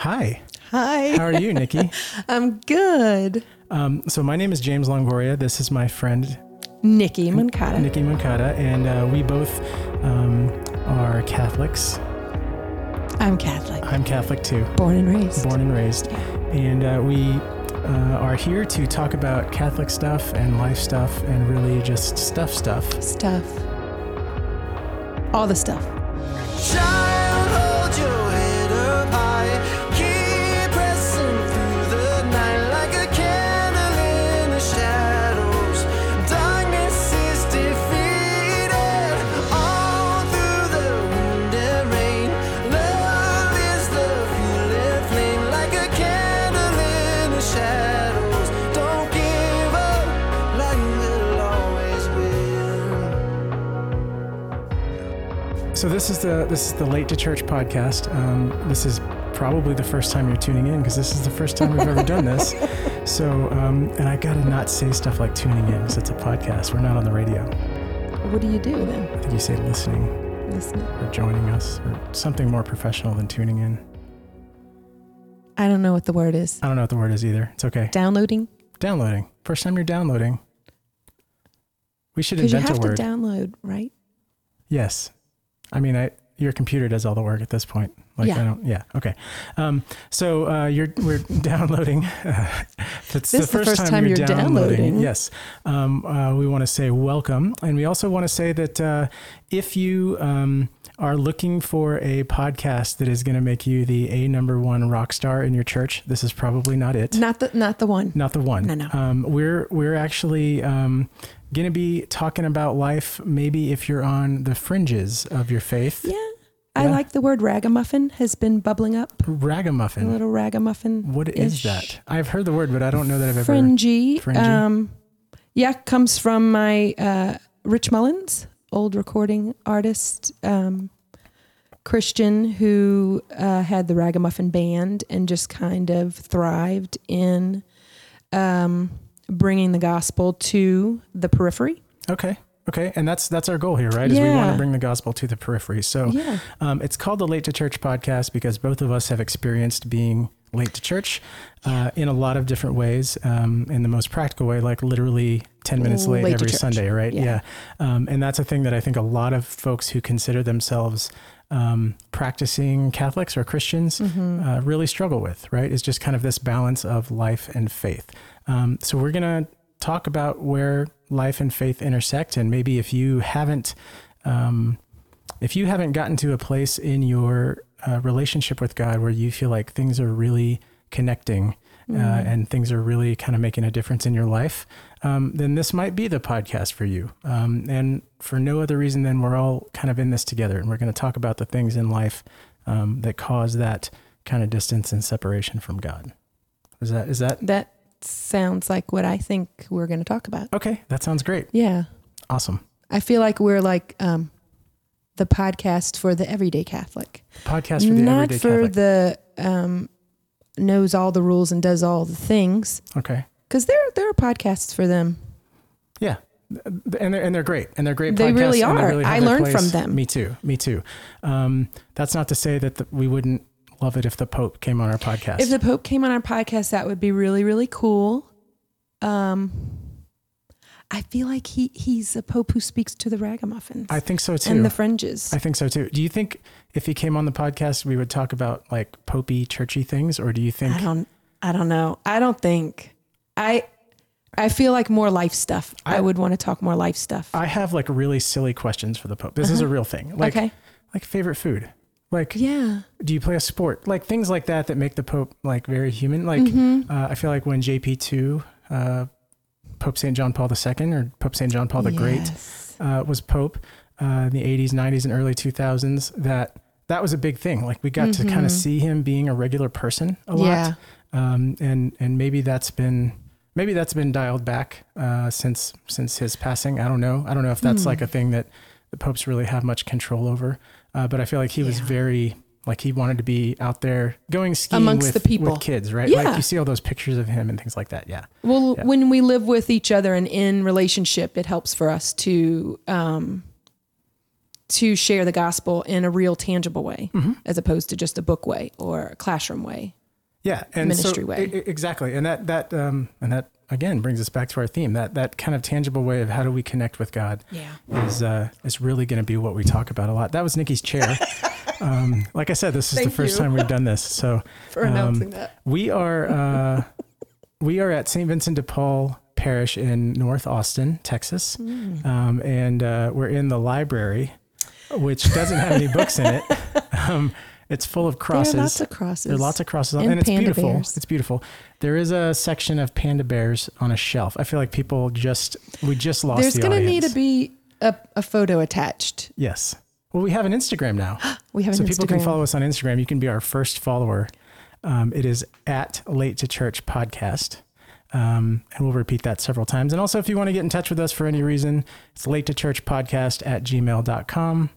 Hi. Hi. How are you, Nickie? I'm good. Um, so my name is James Longoria. This is my friend Nickie Mancata. Nickie Mancata, and uh, we both um, are Catholics. I'm Catholic. I'm Catholic too, Born and raised. born and raised, and uh, we uh, are here to talk about Catholic stuff and life stuff, and really just stuff stuff. Stuff. All the stuff. So this is the this is the Late to Church podcast. Um, this is probably the first time you're tuning in because this is the first time we've ever done this. So, um, and I gotta not say stuff like tuning in because it's a podcast. We're not on the radio. What do you do then? I think you say listening Listening. or joining us or something more professional than tuning in. I don't know what the word is. I don't know what the word is either. It's okay. Downloading? Downloading. First time you're downloading. We should invent have a word. to download, right? yes. I mean, I your computer does all the work at this point. Like Yeah. I don't. Yeah. Okay. Um, so uh, you're we're downloading. Uh, it's This is the first time you're downloading. Yes. Um, uh, we want to say welcome, and we also want to say that uh, if you um, are looking for a podcast that is going to make you the a number one rock star in your church, this is probably not it. Not the not the one. Not the one. No, no. Um, we're we're actually um, going to be talking about life. Maybe if you're on the fringes of your faith, Yeah. I Yeah. like the word ragamuffin has been bubbling up. Ragamuffin. A little ragamuffin. What is that? I've heard the word, but I don't know that I've ever. Fringy. Fringy? Um, yeah, comes from my uh, Rich Mullins, old recording artist, um, Christian, who uh, had the Ragamuffin Band and just kind of thrived in um, bringing the gospel to the periphery. Okay. Okay, and that's that's our goal here, right? Is we want to bring the gospel to the periphery. So Yeah. um, it's called the Late to Church podcast because both of us have experienced being late to church uh, in a lot of different ways. Um, in the most practical way, like literally ten minutes late, Late every. Sunday, right? Yeah. Um, and that's a thing that I think a lot of folks who consider themselves um, practicing Catholics or Christians Mm-hmm. uh, really struggle with, right? Is just kind of this balance of life and faith. Um, so we're gonna talk about where life and faith intersect, and maybe if you haven't, um, if you haven't gotten to a place in your uh, relationship with God where you feel like things are really connecting uh, and things are really kind of making a difference in your life, um, then this might be the podcast for you. Um, and for no other reason than we're all kind of in this together, and we're going to talk about the things in life um, that cause that kind of distance and separation from God. Is that is that That sounds like what I think we're going to talk about. okay? That sounds great. Yeah. Awesome. I feel like we're like um, the podcast for the everyday Catholic. Podcast for the not everyday for Catholic. the um, knows all the rules and does all the things okay. because there there are podcasts for them Yeah. And they're and they're great and they're great. They podcasts, really and they are. I learned from them. Me too. Me too. Um, that's not to say that the, we wouldn't love it if the Pope came on our podcast. if the pope came on our podcast that would be really really cool um i feel like he he's a pope who speaks to the ragamuffins I think so too. and the fringes I think so too. Do you think if he came on the podcast, we would talk about like popey, churchy things, or do you think? i don't i don't know i don't think i i feel like more life stuff i, I- would want to talk more life stuff I have like really silly questions for the Pope. This is a real thing. Like, Uh-huh. okay like favorite food. Like, yeah do you play a sport? Like things like that that make the Pope like very human. Like, Mm-hmm. uh, I feel like when JP two, uh, Pope Saint John Paul II or Pope Saint John Paul the Great uh, was Pope uh, in the 80s, 90s, and early 2000s. That that was a big thing. Like we got to kind of see him being a regular person a lot, Mm-hmm. Yeah. um, and and maybe that's been maybe that's been dialed back uh, since since his passing. I don't know. I don't know if that's like a thing that the popes really have much control over. Uh, but I feel like he was very like he wanted to be out there going skiing Amongst with, the people. with kids, right? Yeah. Like you see all those pictures of him and things like that. Yeah. Well, Yeah. when we live with each other and in relationship, it helps for us to um, to share the gospel in a real tangible way Mm-hmm. as opposed to just a book way or a classroom way. Yeah, and Ministry so, way. exactly, and that that um, and that again brings us back to our theme. That that kind of tangible way of how do we connect with God Yeah. is uh, is really going to be what we talk about a lot. That was Nickie's chair. um, like I said, this is the first you. time we've done this, so For um, announcing that. we are uh, we are at St. Vincent de Paul Parish in North Austin, Texas, Mm. um, and uh, we're in the library, which doesn't have any books in it. Um, it's full of crosses. There are lots of crosses. There are lots of crosses, on, And and it's beautiful. bears. It's beautiful. There is a section of panda bears on a shelf. I feel like people just we just lost. There's the going to need to be a, a photo attached. yes. Well, we have an Instagram now, We have an so Instagram. people can follow us on Instagram. You can be our first follower. Um, it is at Late to Church Podcast. Um, and we'll repeat that several times. And also, if you want to get in touch with us for any reason, it's late to church podcast at gmail.com.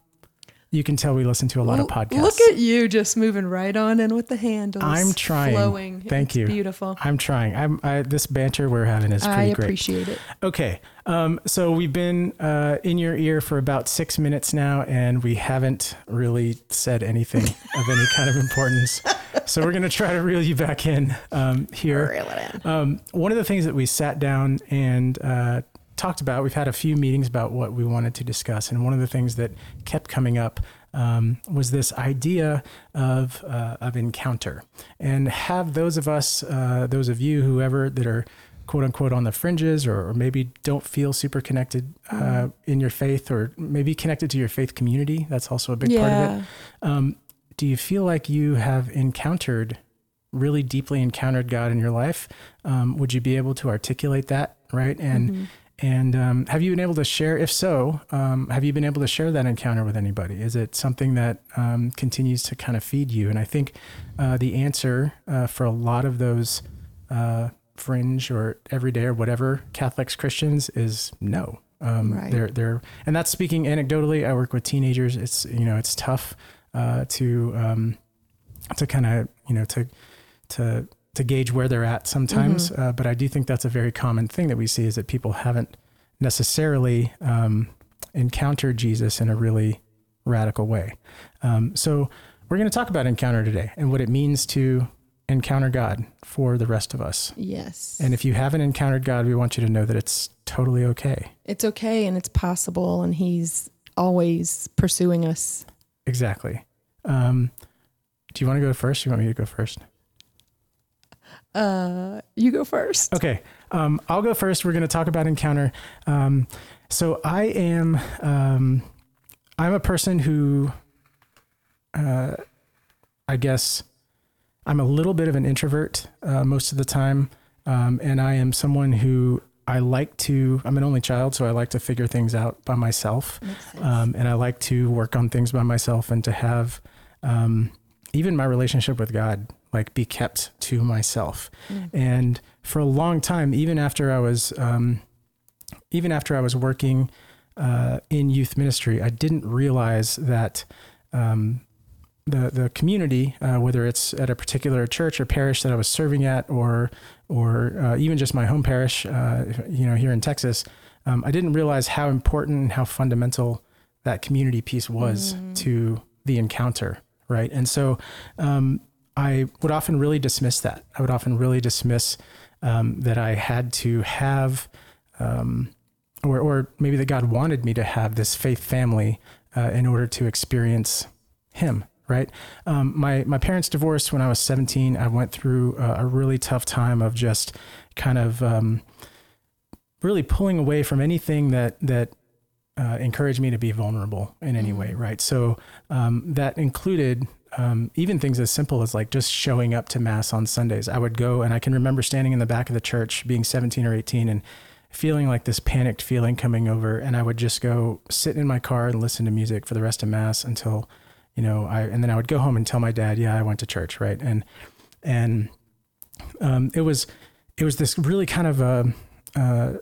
You can tell we listen to a lot of podcasts. Look at you just moving right on in with the handles. I'm trying. Flowing. Thank It's you. Beautiful. I'm trying. I'm, I, this banter we're having is pretty I great. appreciate it. Okay. Um, so we've been uh, in your ear for about six minutes now, and we haven't really said anything of any kind of importance. So we're going to try to reel you back in um, here. Reel it in. Um, one of the things that we sat down and uh, talked about, we've had a few meetings about what we wanted to discuss, and one of the things that kept coming up um, was this idea of uh, of encounter, and have those of us, uh, those of you, whoever that are quote unquote on the fringes, or, or maybe don't feel super connected uh, in your faith, or maybe connected to your faith community. That's also a big part of it. Um, do you feel like you have encountered really deeply encountered god in your life? Um, would you be able to articulate that right? And Mm-hmm. And um, have you been able to share if so um, have you been able to share that encounter with anybody? Is it something that um, continues to kind of feed you? And i think uh, the answer uh, for a lot of those uh, fringe or everyday or whatever catholics christians is no. Um, Right. they're they're and that's speaking anecdotally. I work with teenagers. It's you know it's tough uh, to um, to kind of you know to to to gauge where they're at sometimes. Uh, but I do think that's a very common thing that we see is that people haven't necessarily um, encountered Jesus in a really radical way. Um, so we're going to talk about encounter today and what it means to encounter God for the rest of us. Yes. And if you haven't encountered God, we want you to know that it's totally okay. it's okay and it's possible, and He's always pursuing us. Exactly. Um, do you want to go first? You want me to go first? Uh, you go first. Okay. Um, I'll go first. We're going to talk about encounter. Um, so I am, um, I'm a person who, uh, I guess I'm a little bit of an introvert, uh, most of the time. Um, and I am someone who I like to, I'm an only child, so I like to figure things out by myself. Um, and I like to work on things by myself and to have, um, even my relationship with God, like be kept to myself. And for a long time, even after I was, um, even after I was working uh, in youth ministry, I didn't realize that um, the the community, uh, whether it's at a particular church or parish that I was serving at, or or uh, even just my home parish, uh, you know, here in Texas, um, I didn't realize how important and how fundamental that community piece was to the encounter, right? And so um, I would often really dismiss that. I would often really dismiss um, that I had to have, um, or, or maybe that God wanted me to have this faith family uh, in order to experience Him. Right. Um, my my parents divorced when I was 17. I went through a, a really tough time of just kind of um, really pulling away from anything that that uh, encouraged me to be vulnerable in any way, right? So um, that included um, even things as simple as like just showing up to mass on Sundays. I would go, and I can remember standing in the back of the church, being 17 or 18, and feeling like this panicked feeling coming over, and I would just go sit in my car and listen to music for the rest of mass until, you know, I and then I would go home and tell my dad, yeah, I went to church, right? And and um, it was it was this really kind of a. Uh,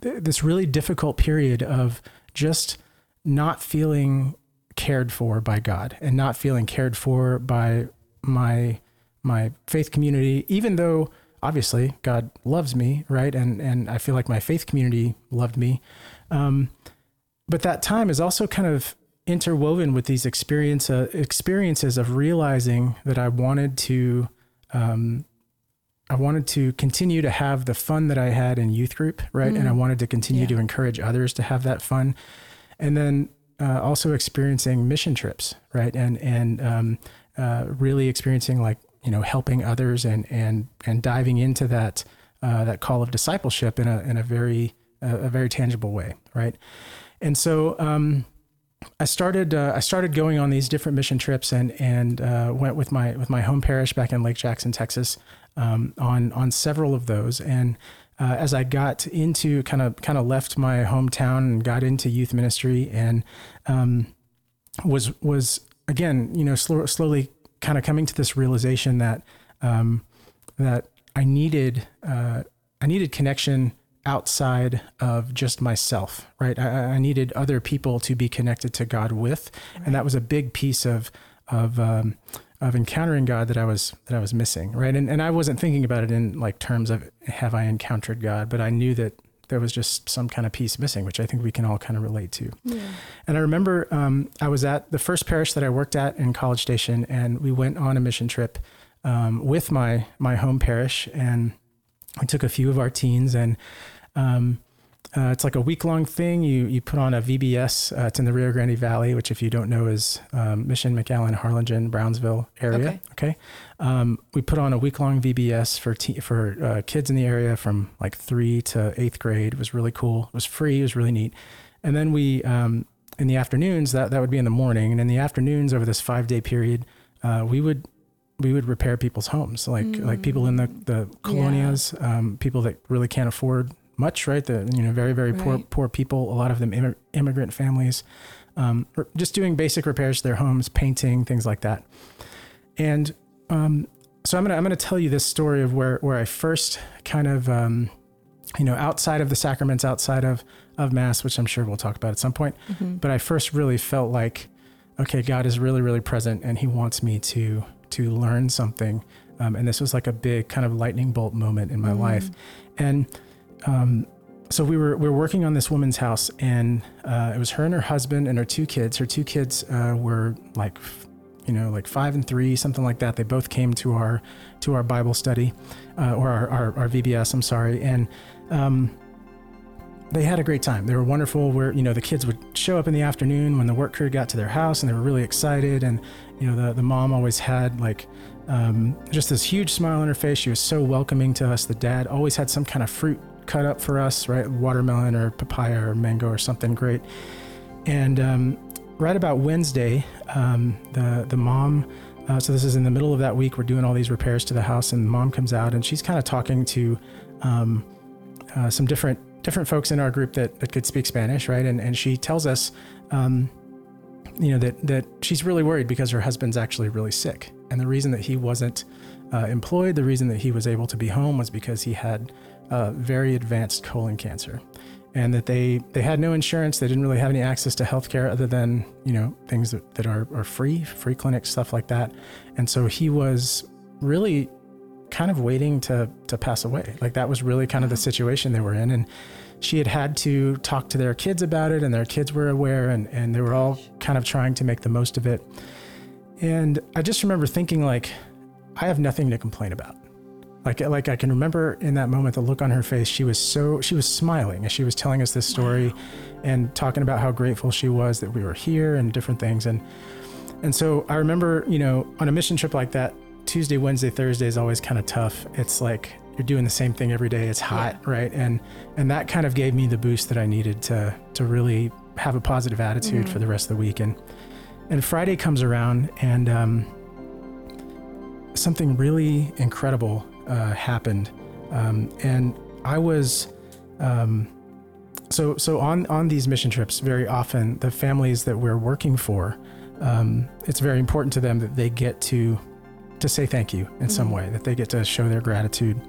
th- this really difficult period of just not feeling cared for by God and not feeling cared for by my my faith community even though obviously God loves me right and and I feel like my faith community loved me um but that time is also kind of interwoven with these experience uh, experiences of realizing that I wanted to um, I wanted to continue to have the fun that I had in youth group, right? And I wanted to continue Yeah. to encourage others to have that fun, and then uh, also experiencing mission trips, right? And and um, uh, really experiencing like you know helping others and and and diving into that uh, that call of discipleship in a in a very uh, a very tangible way, right? And so um, I started uh, I started going on these different mission trips and and uh, went with my with my home parish back in Lake Jackson, Texas, um, on on several of those. And uh, as I got into kind of kind of left my hometown and got into youth ministry and um, was was again you know slow, slowly kind of coming to this realization that um, that I needed uh, I needed connection outside of just myself, right? I, I needed other people to be connected to God with, and that was a big piece of of um, of encountering God that I was that I was missing, right? And and I wasn't thinking about it in like terms of have I encountered God, but I knew that there was just some kind of piece missing, which I think we can all kind of relate to. And I remember um, I was at the first parish that I worked at in College Station, and we went on a mission trip um, with my my home parish, and we took a few of our teens, and um, uh, it's like a week long thing. You you put on a VBS. Uh, it's in the Rio Grande Valley, which, if you don't know, is um, Mission, McAllen, Harlingen, Brownsville area. Okay. Okay. Um, we put on a week long VBS for te- for uh, kids in the area from like three to eighth grade. It was really cool. It was free. It was really neat. And then we um, in the afternoons that that would be in the morning, and in the afternoons over this five day period, uh, we would we would repair people's homes, like like people in the the colonias, um, people that really can't afford much, right? The you know very very poor Right. poor people, a lot of them immig- immigrant families, um, just doing basic repairs to their homes, painting things like that. And um, so I'm gonna I'm gonna tell you this story of where where I first kind of um, you know outside of the sacraments, outside of of mass, which I'm sure we'll talk about at some point, but I first really felt like okay, God is really really present, and He wants me to to learn something. Um, and this was like a big kind of lightning bolt moment in my life, and um, so we were we were working on this woman's house, and uh, it was her and her husband and her two kids. Her two kids uh, were like, you know, like five and three, something like that. They both came to our to our Bible study, uh, or our, our our VBS. I'm sorry, and um, they had a great time. They were wonderful. Where you know the kids would show up in the afternoon when the work crew got to their house, and they were really excited. And you know the the mom always had like um, just this huge smile on her face. She was so welcoming to us. The dad always had some kind of fruit cut up for us, right? Watermelon or papaya or mango or something great. And um, right about Wednesday, um, the the mom. Uh, so this is in the middle of that week. We're doing all these repairs to the house, and mom comes out, and she's kind of talking to um, uh, some different different folks in our group that, that could speak Spanish, right? And and she tells us, um, you know, that that she's really worried because her husband's actually really sick, and the reason that he wasn't uh, employed, the reason that he was able to be home was because he had uh, very advanced colon cancer, and that they they had no insurance, they didn't really have any access to healthcare other than you know things that, that are, are free, free clinics, stuff like that, and so he was really kind of waiting to to pass away. Like that was really kind of the situation they were in, and she had had to talk to their kids about it, and their kids were aware, and and they were all kind of trying to make the most of it. And I just remember thinking like, I have nothing to complain about. Like like I can remember in that moment the look on her face. She was so she was smiling as she was telling us this story, and talking about how grateful she was that we were here and different things. And and so I remember, you know, on a mission trip like that, Tuesday, Wednesday, Thursday is always kind of tough. It's like you're doing the same thing every day. It's hot, right? And and that kind of gave me the boost that I needed to to really have a positive attitude for the rest of the week. And and Friday comes around, and um, something really incredible uh, happened. Um, and I was um, so so on on these mission trips. Very often, the families that we're working for, um, it's very important to them that they get to to say thank you in some way, that they get to show their gratitude.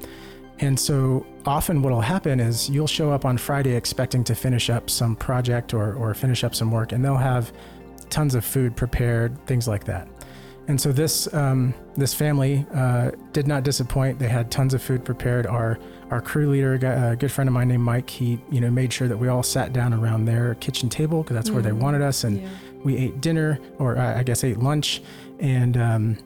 And so often what will happen is you'll show up on Friday expecting to finish up some project or, or finish up some work, and they'll have tons of food prepared, things like that. And so this um, this family uh, did not disappoint. They had tons of food prepared. Our our crew leader, a good friend of mine named Mike, he you know made sure that we all sat down around their kitchen table because that's where they Mm. wanted us, and Yeah. we ate dinner or uh, I guess ate lunch, and um,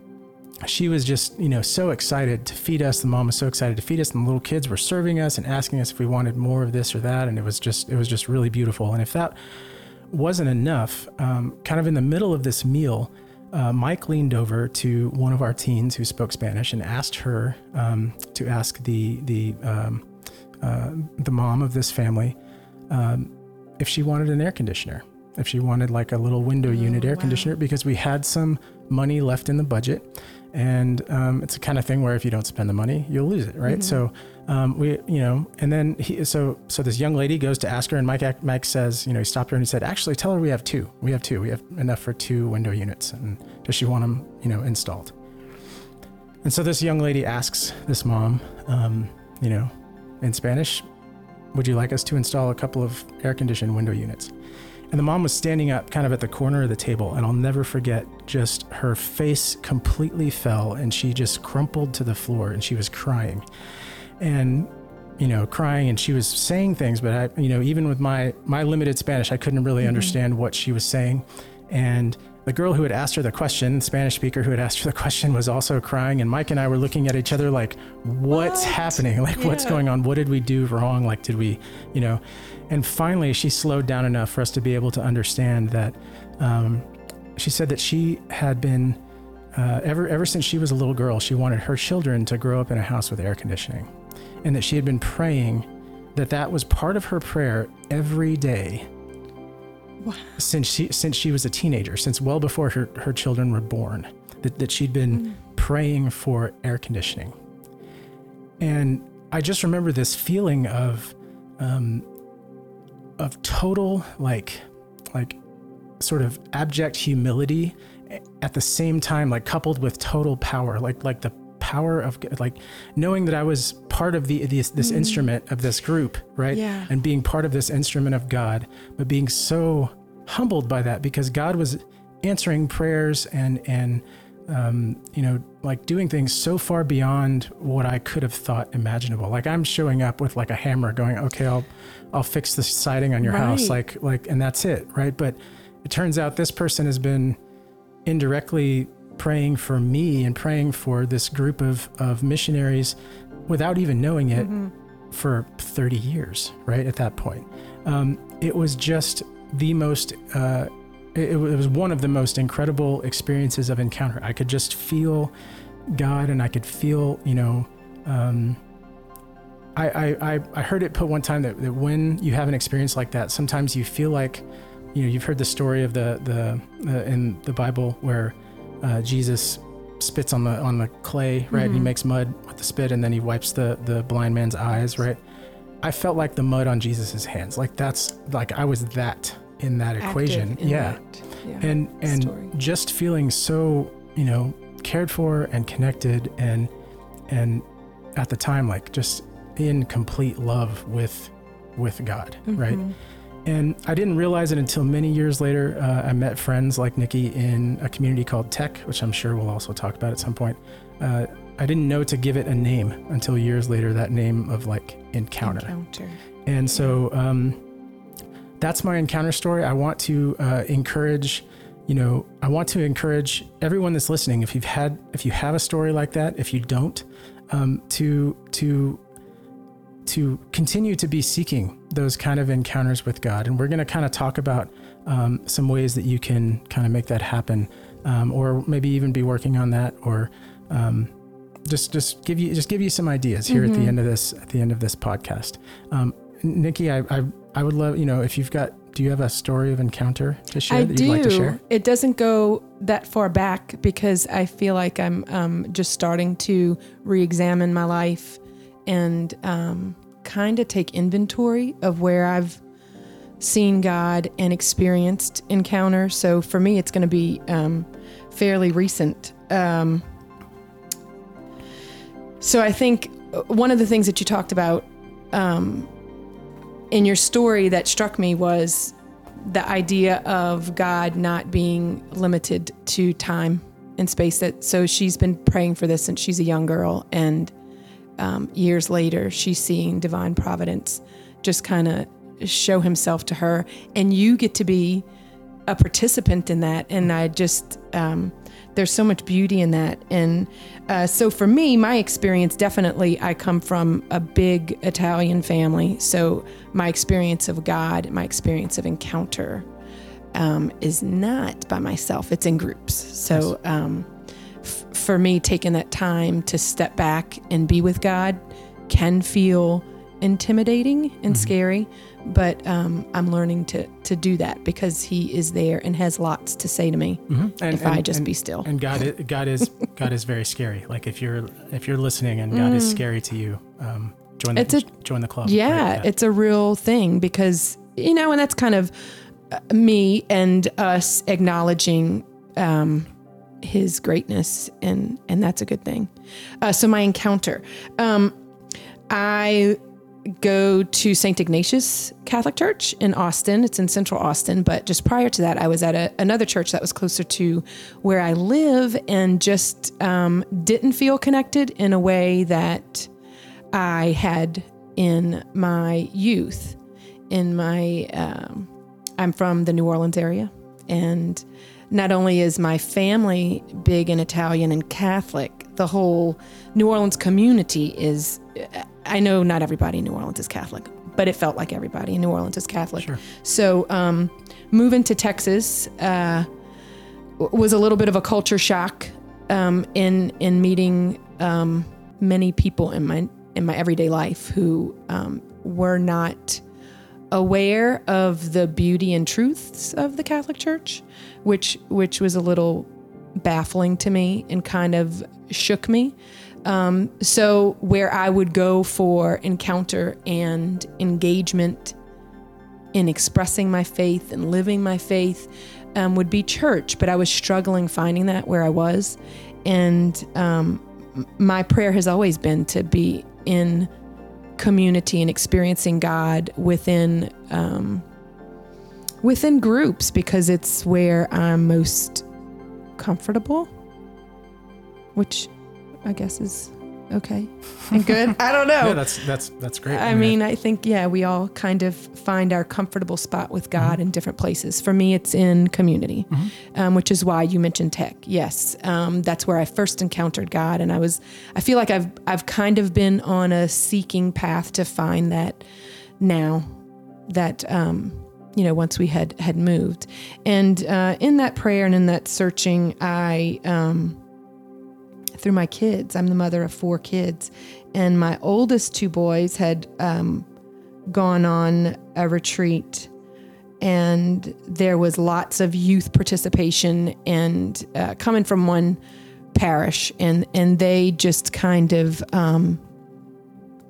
she was just you know so excited to feed us. The mom was so excited to feed us, and the little kids were serving us and asking us if we wanted more of this or that, and it was just it was just really beautiful. And if that wasn't enough, um, kind of in the middle of this meal, uh, Mike leaned over to one of our teens who spoke Spanish and asked her um, to ask the the um, uh, the mom of this family um, if she wanted an air conditioner, if she wanted like a little window unit air wow. conditioner, because we had some money left in the budget. And um, it's the kind of thing where if you don't spend the money, you'll lose it, right? So um, we, you know, and then he, so so this young lady goes to ask her, and Mike Mike says, you know, he stopped her and he said, actually, tell her we have two. We have two. We have enough for two window units, and does she want them, you know, installed? And so this young lady asks this mom, um, you know, in Spanish, would you like us to install a couple of air conditioned window units? And the mom was standing up kind of at the corner of the table. And I'll never forget just her face completely fell and she just crumpled to the floor and she was crying. And, you know, crying and she was saying things, but I, you know, even with my, my limited Spanish, I couldn't really understand what she was saying. And the girl who had asked her the question, the Spanish speaker who had asked her the question, was also crying. And Mike and I were looking at each other like, what's What? happening? Like, what's going on? What did we do wrong? Like, did we, you know? And finally, she slowed down enough for us to be able to understand that. Um, she said that she had been uh, ever ever since she was a little girl. She wanted her children to grow up in a house with air conditioning, and that she had been praying that that was part of her prayer every day Wow. since she since she was a teenager, since well before her, her children were born, that, that she'd been praying for air conditioning. And I just remember this feeling of um, of total like like sort of abject humility at the same time like coupled with total power like like the power of like knowing that I was part of the this, this instrument of this group right? Yeah. and being part of this instrument of God but being so humbled by that because God was answering prayers and and um, you know like doing things so far beyond what I could have thought imaginable. Like I'm showing up with like a hammer going okay I'll I'll fix the siding on your house like like and that's it right? But it turns out this person has been indirectly praying for me and praying for this group of, of missionaries without even knowing it for 30 years, right? At that point. Um, it was just the most, uh, it, it was one of the most incredible experiences of encounter. I could just feel God and I could feel, you know, um, I, I, I, I heard it put one time that, that when you have an experience like that, sometimes you feel like, you know, you've heard the story of the, the, uh, in the Bible where uh, Jesus spits on the, on the clay, right? And he makes mud with the spit and then he wipes the, the blind man's eyes, right? I felt like the mud on Jesus's hands. Like that's like, I was that in that equation. In yeah that, yeah. and and story. just feeling so you know cared for and connected and and at the time like just in complete love with with god right Mhm. And i didn't realize it until many years later uh, i met friends like nickie in a community called TEC which i'm sure we'll also talk about at some point uh, i didn't know to give it a name until years later that name of like encounter Encounter. and so um, that's my encounter story. I want to uh, encourage, you know, I want to encourage everyone that's listening. If you've had, if you have a story like that, if you don't, um, to to to continue to be seeking those kind of encounters with God. And we're going to kind of talk about um, some ways that you can kind of make that happen, um, or maybe even be working on that, or um, just just give you just give you some ideas here at the Mhm. end of this at the end of this podcast. Um, Nickie, I, I I would love you know if you've got do you have a story of encounter to share I that do. you'd like to share? It doesn't go that far back because I feel like I'm um, just starting to re-examine my life and um, kind of take inventory of where I've seen God and experienced encounter. So for me, it's going to be um, fairly recent. Um, so I think uh, one of the things that you talked about um, in your story that struck me was the idea of God not being limited to time and space that so she's been praying for this since she's a young girl and um, years later she's seeing divine providence just kind of show himself to her. And you get to be a participant in that. And i just um, there's so much beauty in that. And uh, so for me my experience definitely i come from a big italian family. So my experience of god my experience of encounter um, is not by myself. It's in groups. So um, f- for me taking that time to step back and be with god can feel intimidating and scary but um, i'm learning to to do that because he is there and has lots to say to me And, if I just be still. And God, i- God is God is very scary. Like if you're if you're listening and God is scary to you, um, join the Mm. It's a- join the club. Yeah, right? it's a real thing because you know, and that's kind of uh, me and us acknowledging um, his greatness, and and that's a good thing. Uh, so my encounter, um, I go to St. Ignatius Catholic Church in Austin. It's in Central Austin, but just prior to that, I was at a, another church that was closer to where I live, and just um, didn't feel connected in a way that I had in my youth. In my, um, I'm from the New Orleans area, and not only is my family big in Italian and Catholic, the whole New Orleans community is. I know not everybody in New Orleans is Catholic, but it felt like everybody in New Orleans is Catholic. Sure. So, um, moving to Texas uh, was a little bit of a culture shock um, in in meeting um, many people in my in my everyday life who um, were not aware of the beauty and truths of the Catholic Church, which which was a little baffling to me and kind of shook me. Um, so where I would go for encounter and engagement in expressing my faith and living my faith um, would be church, but I was struggling finding that where I was, and um, my prayer has always been to be in community and experiencing God within um, within groups because it's where I'm most comfortable, which I guess is okay and good. I don't know. Yeah, that's that's that's great. I mean, I think, yeah, we all kind of find our comfortable spot with God in different places. For me, it's in community, um, which is why you mentioned TEC. Yes, um, that's where I first encountered God, and I was, I feel like I've, I've kind of been on a seeking path to find that now, that um, you know, once we had had moved, and uh, in that prayer and in that searching, I. Um, through my kids. I'm the mother of four kids, and my oldest two boys had um, gone on a retreat, and there was lots of youth participation and uh, coming from one parish, and and they just kind of um,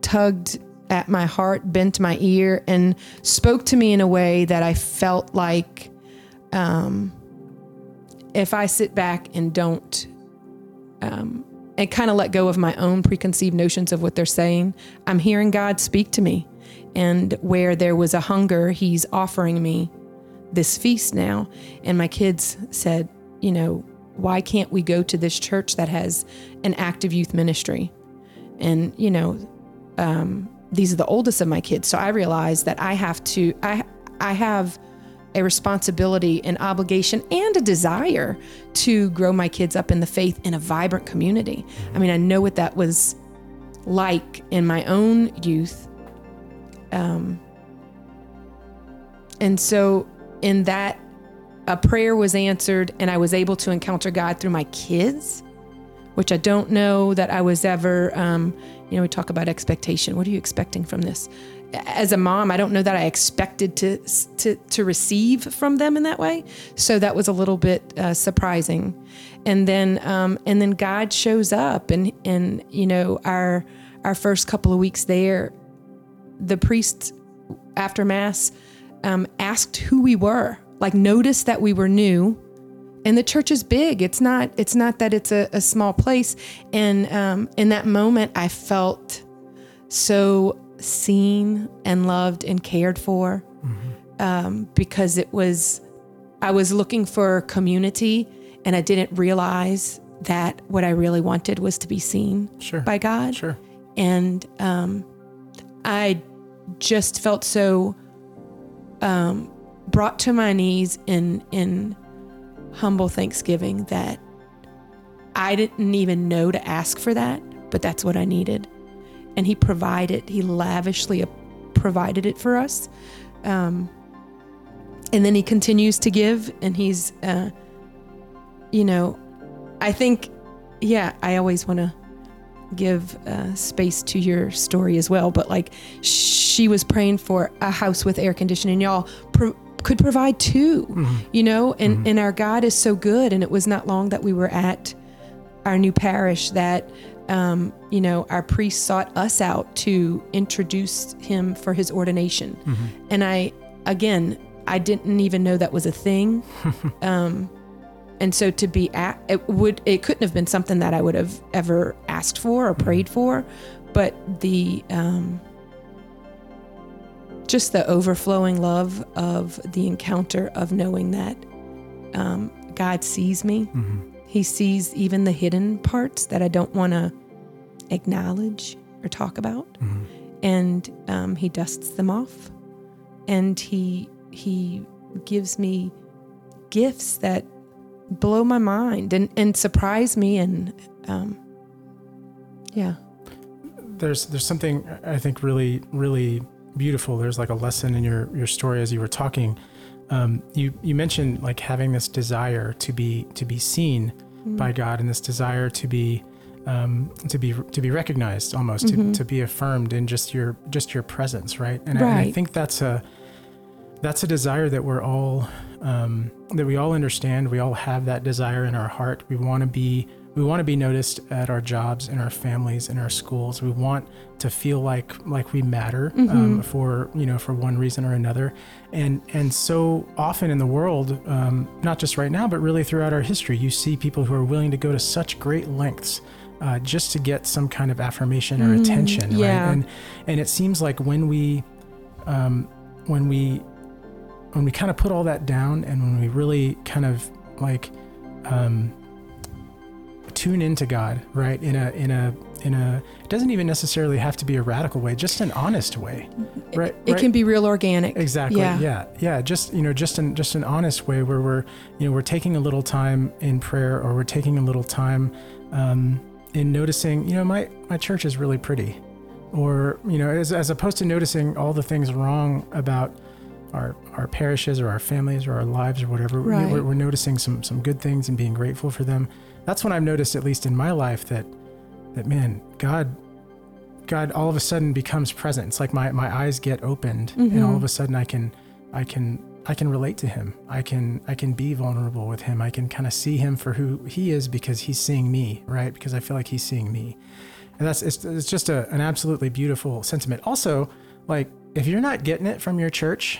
tugged at my heart, bent my ear, and spoke to me in a way that I felt like um, if I sit back and don't um, and kind of let go of my own preconceived notions of what they're saying, I'm hearing God speak to me. And where there was a hunger, He's offering me this feast now. And my kids said, you know, why can't we go to this church that has an active youth ministry? And, you know, um, these are the oldest of my kids. So I realized that I have to, I, I have a responsibility, an obligation, and a desire to grow my kids up in the faith in a vibrant community. I mean, I know what that was like in my own youth. Um, and so, in that, a prayer was answered, and I was able to encounter God through my kids, which I don't know that I was ever. Um, you know, we talk about expectation. What are you expecting from this? As a mom, I don't know that I expected to to to receive from them in that way. So that was a little bit uh, surprising. And then um, and then God shows up, and and you know our our first couple of weeks there, the priest after mass um, asked who we were, like noticed that we were new and the church is big it's not it's not that it's a, a small place and um, in that moment i felt so seen and loved and cared for um, because it was i was looking for community and I didn't realize that what I really wanted was to be seen Sure. by God. Sure. And um, I just felt so um, brought to my knees in in humble thanksgiving that I didn't even know to ask for that, but that's what I needed. And he provided, he lavishly provided it for us. Um, and then he continues to give, and he's, uh, you know, I think, yeah, I always want to give uh, space to your story as well. But like, she was praying for a house with air conditioning. Y'all pro- could provide 2 you know, and and our God is so good. And it was not long that we were at our new parish that. Um, you know, our priest sought us out to introduce him for his ordination. And I, again, I didn't even know that was a thing. um, and so to be at it would it couldn't have been something that I would have ever asked for or prayed for, but the um, just the overflowing love of the encounter of knowing that um, God sees me. He sees even the hidden parts that I don't want to acknowledge or talk about, and um, He dusts them off, and He He gives me gifts that blow my mind and, and surprise me and um, yeah. There's there's something I think really really beautiful. There's like a lesson in your your story as you were talking. Um, you you mentioned like having this desire to be to be seen by God and this desire to be um, to be to be recognized almost to, to be affirmed in just your just your presence, right? And, I, and I think that's a that's a desire that we're all um, that we all understand. We all have that desire in our heart. We want to be we want to be noticed at our jobs, in our families, in our schools. We want to feel like like we matter um, for you know for one reason or another. And and so often in the world, um, not just right now, but really throughout our history, you see people who are willing to go to such great lengths. Uh, just to get some kind of affirmation or attention, yeah. right? And and it seems like when we um, when we when we kind of put all that down and when we really kind of like um, tune into God, right? In a in a in a it doesn't even necessarily have to be a radical way, just an honest way, right? it right? can be real organic Exactly. yeah Yeah. yeah. Just you know, just an just an honest way where we're you know we're taking a little time in prayer or we're taking a little time um, in noticing you know my my church is really pretty, or you know as as opposed to noticing all the things wrong about our our parishes or our families or our lives or whatever. Right. We're, we're noticing some some good things and being grateful for them. That's when I've noticed, at least in my life, that that man, God God all of a sudden becomes present. It's like my, my eyes get opened and all mm-hmm. of a sudden I can I can I can relate to him. I can I can be vulnerable with him. I can kind of see him for who he is because he's seeing me, right? Because I feel like he's seeing me. And that's it's, it's just a, an absolutely beautiful sentiment. Also, like if you're not getting it from your church,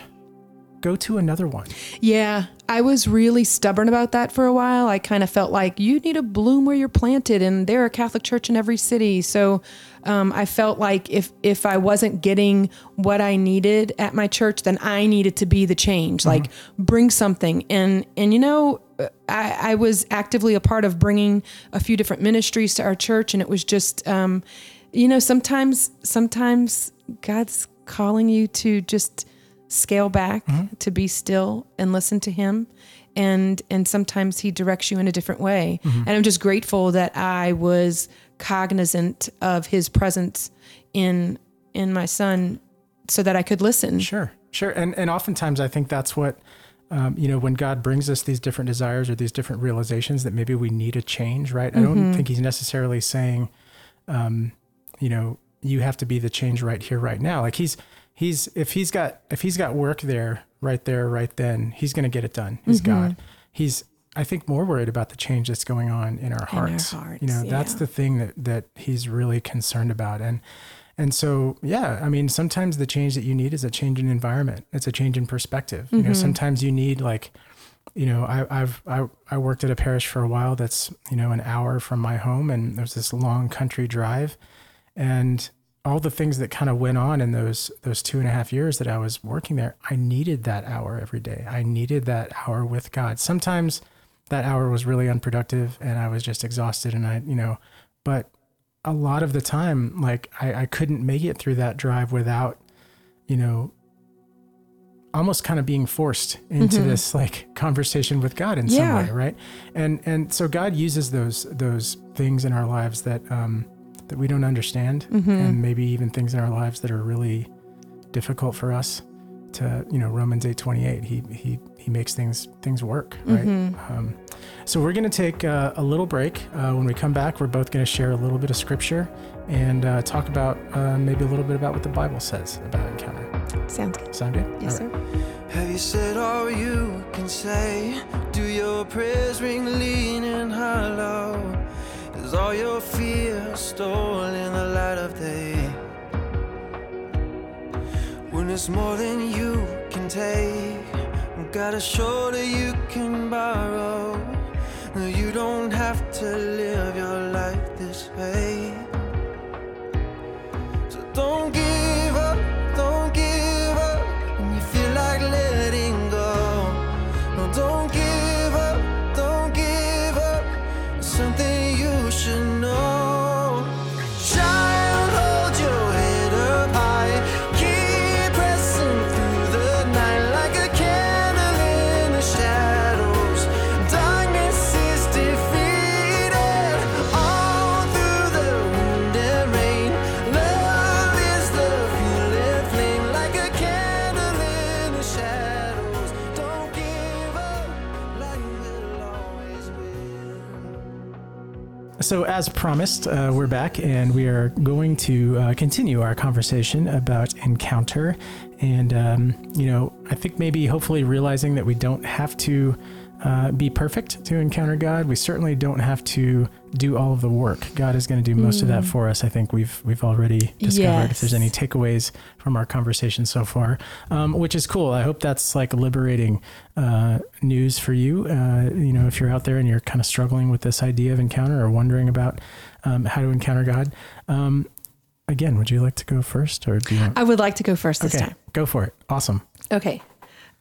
go to another one. Yeah, I was really stubborn about that for a while. I kind of felt like you need to bloom where you're planted, and there are a Catholic church in every city. So um, I felt like if if I wasn't getting what I needed at my church, then I needed to be the change. Like bring something, and and you know. I, I was actively a part of bringing a few different ministries to our church, and it was just, um, you know, sometimes sometimes God's calling you to just scale back to be still and listen to him and and sometimes he directs you in a different way and i'm just grateful that i was cognizant of his presence in in my son so that i could listen Sure, sure. And and oftentimes I think that's what um, you know when God brings us these different desires or these different realizations that maybe we need a change, right? I don't think He's necessarily saying, um, you know, you have to be the change right here, right now. Like He's He's if He's got if He's got work there, right there, right then, He's going to get it done. He's mm-hmm. God. He's I think more worried about the change that's going on in our our hearts. hearts, you know, that's the thing that that He's really concerned about, and and so, yeah, I mean, sometimes the change that you need is a change in environment. It's a change in perspective. You know, mm-hmm. sometimes you need like, you know, I, I've I, I worked at a parish for a while that's you know an hour from my home, and there's this long country drive, and all the things that kind of went on in those those two and a half years that I was working there, I needed that hour every day. I needed that hour with God. Sometimes that hour was really unproductive and I was just exhausted and I, you know, but a lot of the time, like I, I couldn't make it through that drive without, you know, almost kind of being forced into this like conversation with God in Mm-hmm. Yeah. some way, right? And and so God uses those those things in our lives that um that we don't understand Mm-hmm. and maybe even things in our lives that are really difficult for us to, you know, Romans 8:28, he he he makes things things work, right? Mm-hmm. Um, so we're going to take uh, a little break. Uh, when we come back, we're both going to share a little bit of scripture and uh, talk about uh, maybe a little bit about what the Bible says about encounter. Sounds good. Sound good? Yes, All right. sir. Have you said all you can say? Do your prayers ring lean and hollow? Is all your fear stolen in the light of day? When it's more than you can take, got a shoulder you can borrow. No, you don't have to live your life this way. So don't give So, as promised, uh, we're back and we are going to uh, continue our conversation about encounter. And, um, you know, I think maybe hopefully realizing that we don't have to uh, be perfect to encounter God. We certainly don't have to do all of the work. God is going to do most of that for us. I think we've we've already discovered. If there's any takeaways from our conversation so far, um, which is cool. I hope that's like liberating uh, news for you. Uh, you know, if you're out there and you're kind of struggling with this idea of encounter or wondering about um, how to encounter God. Um, again, would you like to go first, or do you? Want- I would like to go first this okay, time. go for it. Awesome. Okay.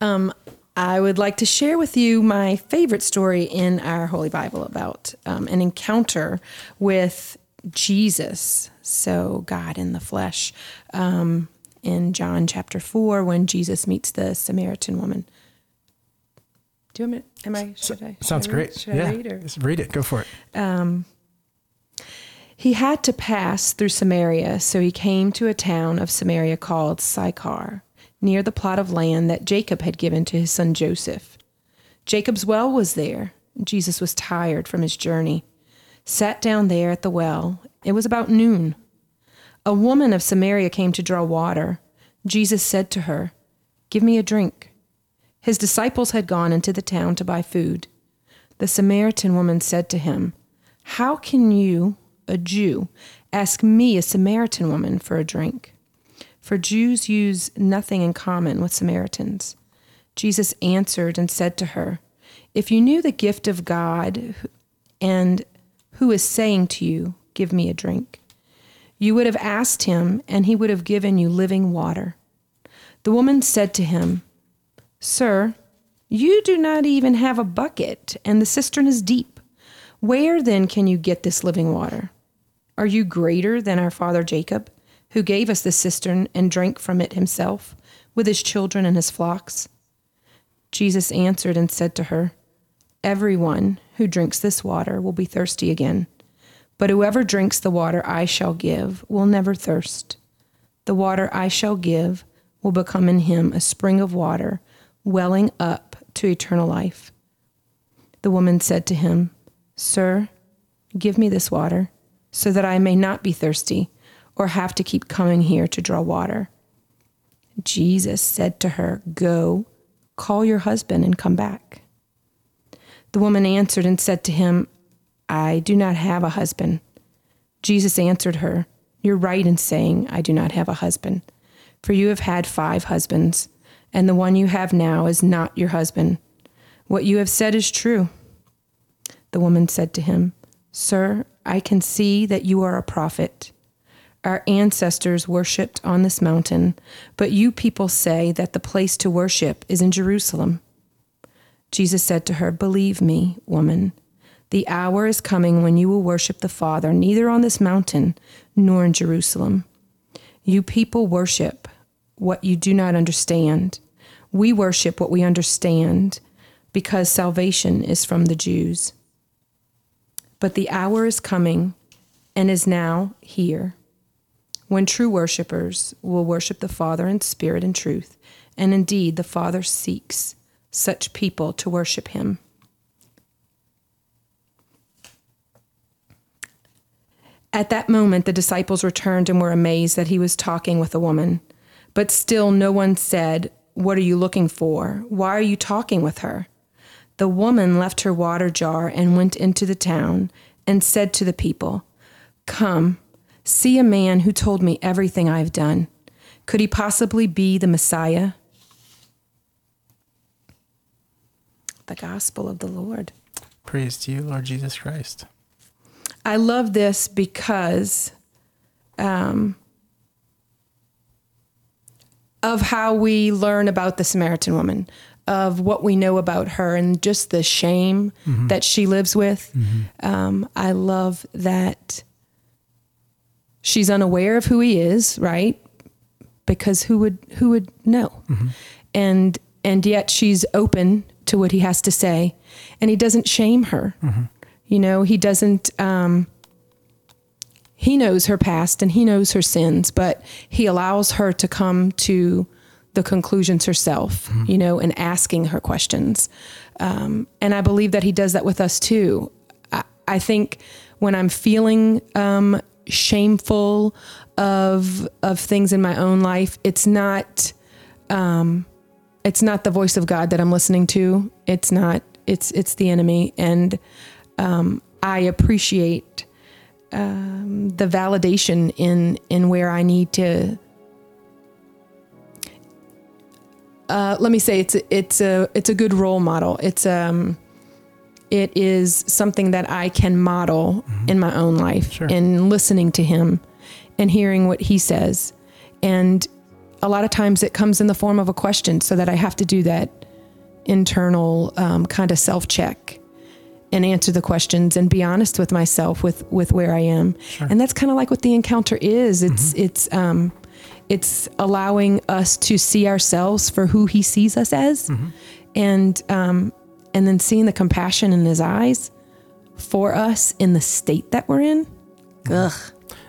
Um, I would like to share with you my favorite story in our Holy Bible about um, an encounter with Jesus, so God in the flesh, um, in John chapter 4, when Jesus meets the Samaritan woman. Do you want me? Am I? Should I? should Sounds I great. Should yeah, I read? Or? Just read it. Go for it. Um, he had to pass through Samaria, so he came to a town of Samaria called Sychar, near the plot of land that Jacob had given to his son Joseph. Jacob's well was there. Jesus was tired from his journey. Sat down there at the well. It was about noon. A woman of Samaria came to draw water. Jesus said to her, Give me a drink. His disciples had gone into the town to buy food. The Samaritan woman said to him, How can you, a Jew, ask me, a Samaritan woman, for a drink? For Jews use nothing in common with Samaritans. Jesus answered and said to her, If you knew the gift of God and who is saying to you, Give me a drink, you would have asked him, and he would have given you living water. The woman said to him, Sir, you do not even have a bucket, and the cistern is deep. Where then can you get this living water? Are you greater than our father Jacob, who gave us the cistern and drank from it himself, with his children and his flocks? Jesus answered and said to her, Everyone who drinks this water will be thirsty again, but whoever drinks the water I shall give will never thirst. The water I shall give will become in him a spring of water welling up to eternal life. The woman said to him, Sir, give me this water, so that I may not be thirsty or have to keep coming here to draw water. Jesus said to her, Go, call your husband and come back. The woman answered and said to him, I do not have a husband. Jesus answered her, You're right in saying, I do not have a husband, for you have had five husbands, and the one you have now is not your husband. What you have said is true. The woman said to him, Sir, I can see that you are a prophet. Our ancestors worshipped on this mountain, but you people say that the place to worship is in Jerusalem. Jesus said to her, Believe me, woman, the hour is coming when you will worship the Father, neither on this mountain nor in Jerusalem. You people worship what you do not understand. We worship what we understand because salvation is from the Jews. But the hour is coming and is now here when true worshipers will worship the Father in spirit and truth. And indeed, the Father seeks such people to worship him. At that moment, the disciples returned and were amazed that he was talking with a woman. But still, no one said, What are you looking for? Why are you talking with her? The woman left her water jar and went into the town and said to the people, Come, see a man who told me everything I've done. Could he possibly be the Messiah? The gospel of the Lord. Praise to you, Lord Jesus Christ. I love this because um, of how we learn about the Samaritan woman, of what we know about her, and just the shame that she lives with. Um, I love that she's unaware of who he is, right? Because who would who would know? And and yet she's open to what he has to say, and he doesn't shame her. You know, he doesn't. Um, he knows her past and he knows her sins, but he allows her to come to the conclusions herself. You know, and asking her questions. Um, and I believe that he does that with us too. I, I think when I'm feeling um, shameful of of things in my own life, it's not um, it's not the voice of God that I'm listening to. It's not. It's it's the enemy, and um, I appreciate um, the validation in in where I need to. Uh, let me say it's a, it's a it's a good role model. It's um it is something that I can model in my own life Sure. in listening to him and hearing what he says. And a lot of times it comes in the form of a question so that I have to do that internal um, kind of self check and answer the questions and be honest with myself with with where I am. And that's kind of like what the encounter is. It's it's um it's allowing us to see ourselves for who he sees us as and um and then seeing the compassion in his eyes for us in the state that we're in. Ugh.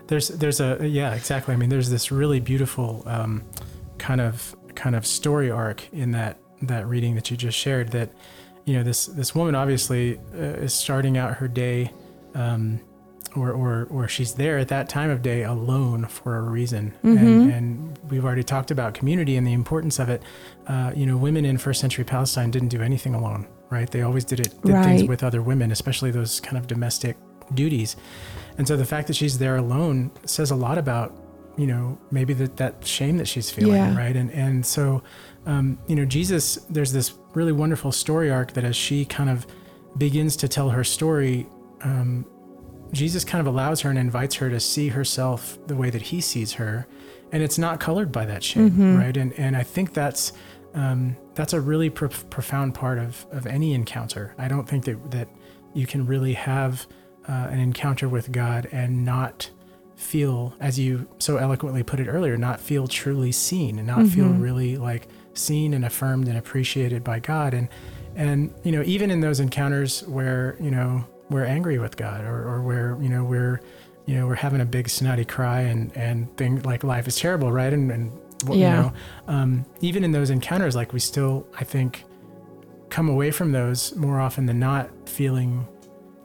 There's there's a yeah exactly. I mean, there's this really beautiful um, kind of kind of story arc in that that reading that you just shared. That you know this this woman obviously uh, is starting out her day, um, or or or she's there at that time of day alone for a reason. And, and we've already talked about community and the importance of it. Uh, you know, women in first century Palestine didn't do anything alone, right? They always did it did things with other women, especially those kind of domestic duties. And so the fact that she's there alone says a lot about, you know, maybe that, that shame that she's feeling, Yeah. right? And and so, um, you know, Jesus, there's this really wonderful story arc that as she kind of begins to tell her story, um, Jesus kind of allows her and invites her to see herself the way that he sees her, and it's not colored by that shame, right? And and I think that's um, that's a really pro- profound part of of any encounter. I don't think that that you can really have uh, an encounter with God and not feel, as you so eloquently put it earlier, not feel truly seen and not feel really like seen and affirmed and appreciated by God. And and you know, even in those encounters where you know we're angry with God or, or where you know we're you know we're having a big snotty cry and and things like life is terrible, right? And and what- Yeah. you know, um, even in those encounters, like we still, I think, come away from those more often than not feeling,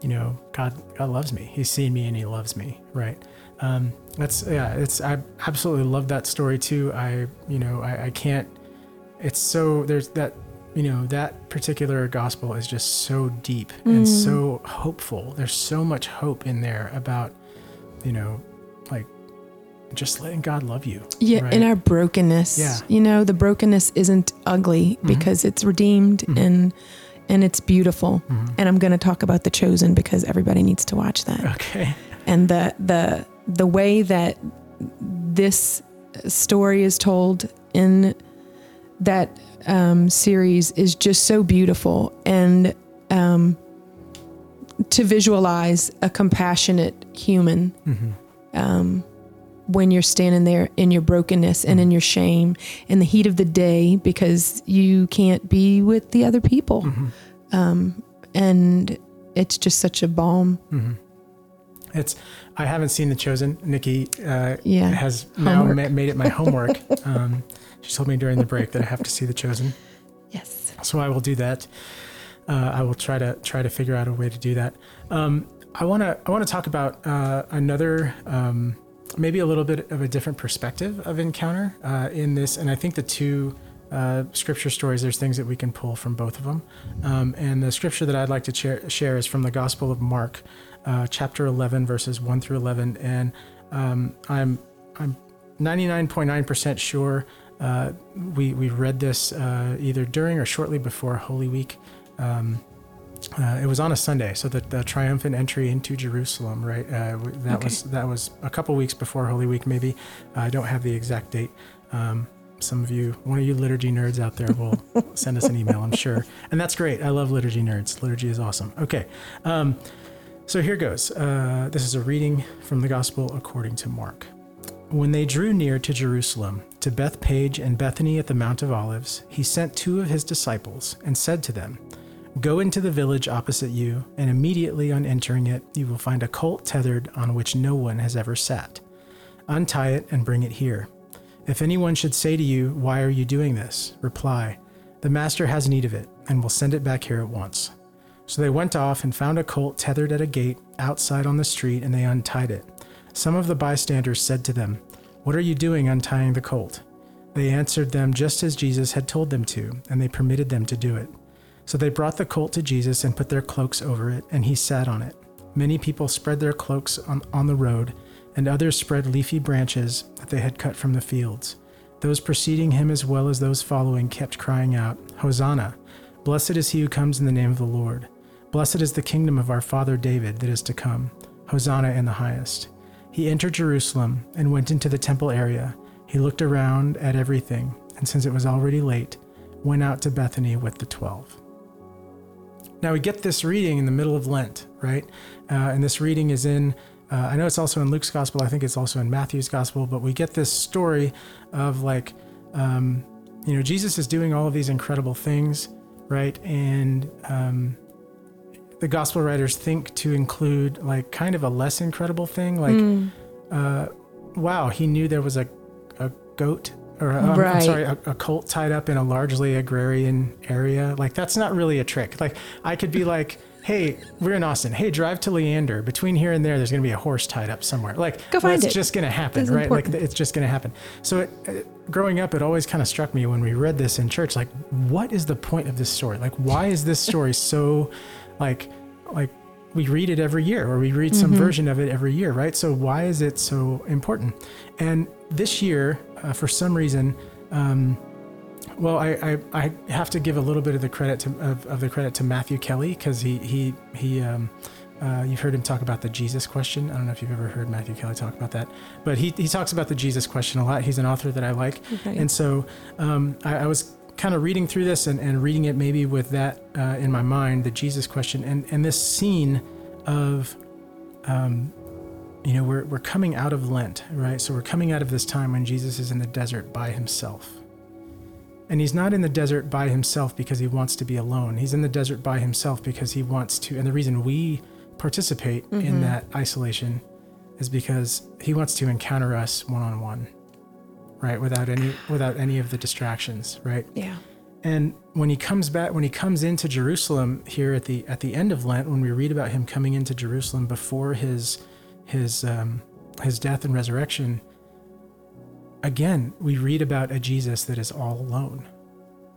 you know, God, God loves me. He's seen me and He loves me, right? Um, that's yeah. It's I absolutely love that story too. I you know I, I can't. It's so there's that you know that particular gospel is just so deep and so hopeful. There's so much hope in there about you know like just letting God love you. Yeah, right? in our brokenness. Yeah. You know, the brokenness isn't ugly because it's redeemed and and it's beautiful. And I'm going to talk about The Chosen because everybody needs to watch that. okay. And the the the way that this story is told in that um, series is just so beautiful and um, to visualize a compassionate human um, when you're standing there in your brokenness and in your shame in the heat of the day because you can't be with the other people um, and it's just such a balm It's I haven't seen The Chosen. Nickie uh, Yeah. has now ma- made it my homework. um, she told me during the break that I have to see The Chosen, yes so I will do that. Uh, I will try to try to figure out a way to do that. Um, I want to I want to talk about uh, another um, maybe a little bit of a different perspective of encounter uh, in this, and I think the two. Uh, scripture stories. There's things that we can pull from both of them, um, and the scripture that I'd like to share, share is from the Gospel of Mark, uh, chapter 11, verses 1 through 11. And um, I'm I'm 99.9% sure uh, we we read this uh, either during or shortly before Holy Week. Um, uh, it was on a Sunday, so the, the triumphant entry into Jerusalem, right? Uh, that Okay. was that was a couple weeks before Holy Week, maybe. I don't have the exact date. Um, some of you, one of you liturgy nerds out there, will send us an email, I'm sure, and that's great. I love liturgy nerds. Liturgy is awesome. Okay, um, so here goes. Uh, this is a reading from the Gospel according to Mark. When they drew near to Jerusalem, to Bethphage and Bethany at the Mount of Olives, he sent two of his disciples and said to them, Go into the village opposite you, and immediately on entering it, you will find a colt tethered on which no one has ever sat. Untie it and bring it here. If anyone should say to you, Why are you doing this? reply, The master has need of it, and will send it back here at once. So they went off and found a colt tethered at a gate outside on the street, and they untied it. Some of the bystanders said to them, What are you doing untying the colt? They answered them just as Jesus had told them to, and they permitted them to do it. So they brought the colt to Jesus and put their cloaks over it, and he sat on it. Many people spread their cloaks on, on the road, and others spread leafy branches that they had cut from the fields. Those preceding him as well as those following kept crying out, Hosanna! Blessed is he who comes in the name of the Lord. Blessed is the kingdom of our father David that is to come. Hosanna in the highest. He entered Jerusalem and went into the temple area. He looked around at everything, and since it was already late, went out to Bethany with the twelve. Now we get this reading in the middle of Lent, right? Uh, and this reading is in, uh, I know it's also in Luke's gospel, I think it's also in Matthew's gospel, but we get this story of like, um, you know, Jesus is doing all of these incredible things, right? And um, the gospel writers think to include like kind of a less incredible thing, like, Hmm. uh, wow, he knew there was a, a goat or um, I'm sorry, a, a colt tied up in a largely agrarian area. Like that's not really a trick. Like I could be like, hey, we're in Austin. Hey, drive to Leander. Between here and there, there's going to be a horse tied up somewhere. Like Go find that's it. just going to happen, That's right? important. Like it's just going to happen. So it, it, growing up, it always kind of struck me when we read this in church. Like, what is the point of this story? Like, why is this story so, like, like we read it every year or we read some version of it every year, right? So why is it so important? And this year, uh, for some reason, um, well, I, I, I have to give a little bit of the credit to of, of the credit to Matthew Kelly because he he he um, uh, you've heard him talk about the Jesus question. I don't know if you've ever heard Matthew Kelly talk about that, but he he talks about the Jesus question a lot. He's an author that I like, Okay. and so um, I, I was kind of reading through this and, and reading it maybe with that uh, in my mind, the Jesus question, and and this scene of um, you know, we're, we're coming out of Lent, right? So we're coming out of this time when Jesus is in the desert by himself. And he's not in the desert by himself because he wants to be alone. He's in the desert by himself because he wants to. And the reason we participate in mm-hmm. that isolation is because he wants to encounter us one on one, right? Without any without any of the distractions, right? yeah. And when he comes back, when he comes into Jerusalem here at the at the end of Lent, when we read about him coming into Jerusalem before his his um, his death and resurrection, again we read about a Jesus that is all alone.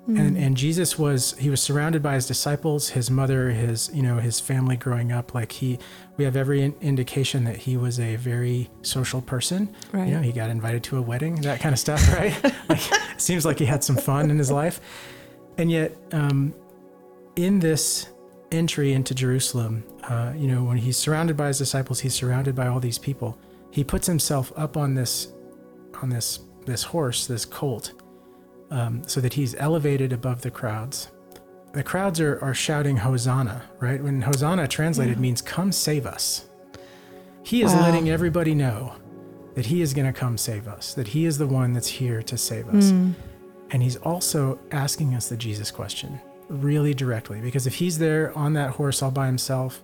And and Jesus was he was surrounded by his disciples, his mother, his you know his family growing up. Like he, we have every in- indication that he was a very social person. Right. You know, he got invited to a wedding, that kind of stuff, right? like, seems like he had some fun in his life. And yet, um, in this entry into Jerusalem, uh, you know, when he's surrounded by his disciples, he's surrounded by all these people. He puts himself up on this, on this, this horse, this colt, um, so that he's elevated above the crowds. The crowds are, are shouting Hosanna, right? When Hosanna translated means come save us. He is Wow. letting everybody know that he is going to come save us, that he is the one that's here to save us. And he's also asking us the Jesus question really directly because if he's there on that horse all by himself,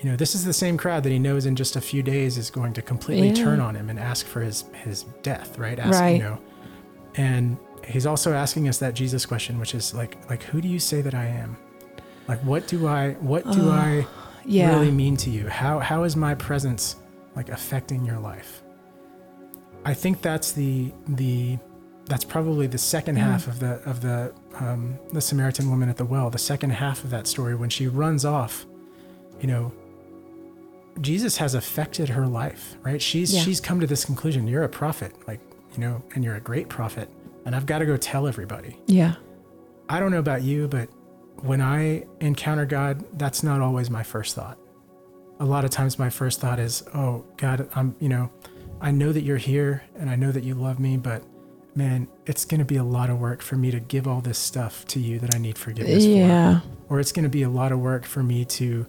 you know, this is the same crowd that he knows in just a few days is going to completely Yeah. turn on him and ask for his his death, right? Ask, Right. you know. And he's also asking us that Jesus question, which is like like who do you say that I am? Like what do I what do I Yeah. really mean to you? How how is my presence like affecting your life? I think that's the the that's probably the second half of the of the um, the Samaritan woman at the well. The second half of that story when she runs off, you know. Jesus has affected her life, right? She's Yeah. she's come to this conclusion. You're a prophet, like you know, and you're a great prophet, and I've got to go tell everybody. Yeah. I don't know about you, but when I encounter God, that's not always my first thought. A lot of times my first thought is, "Oh, God, I'm, you know, I know that you're here and I know that you love me, but man, it's going to be a lot of work for me to give all this stuff to you that I need forgiveness for. Yeah. Or it's going to be a lot of work for me to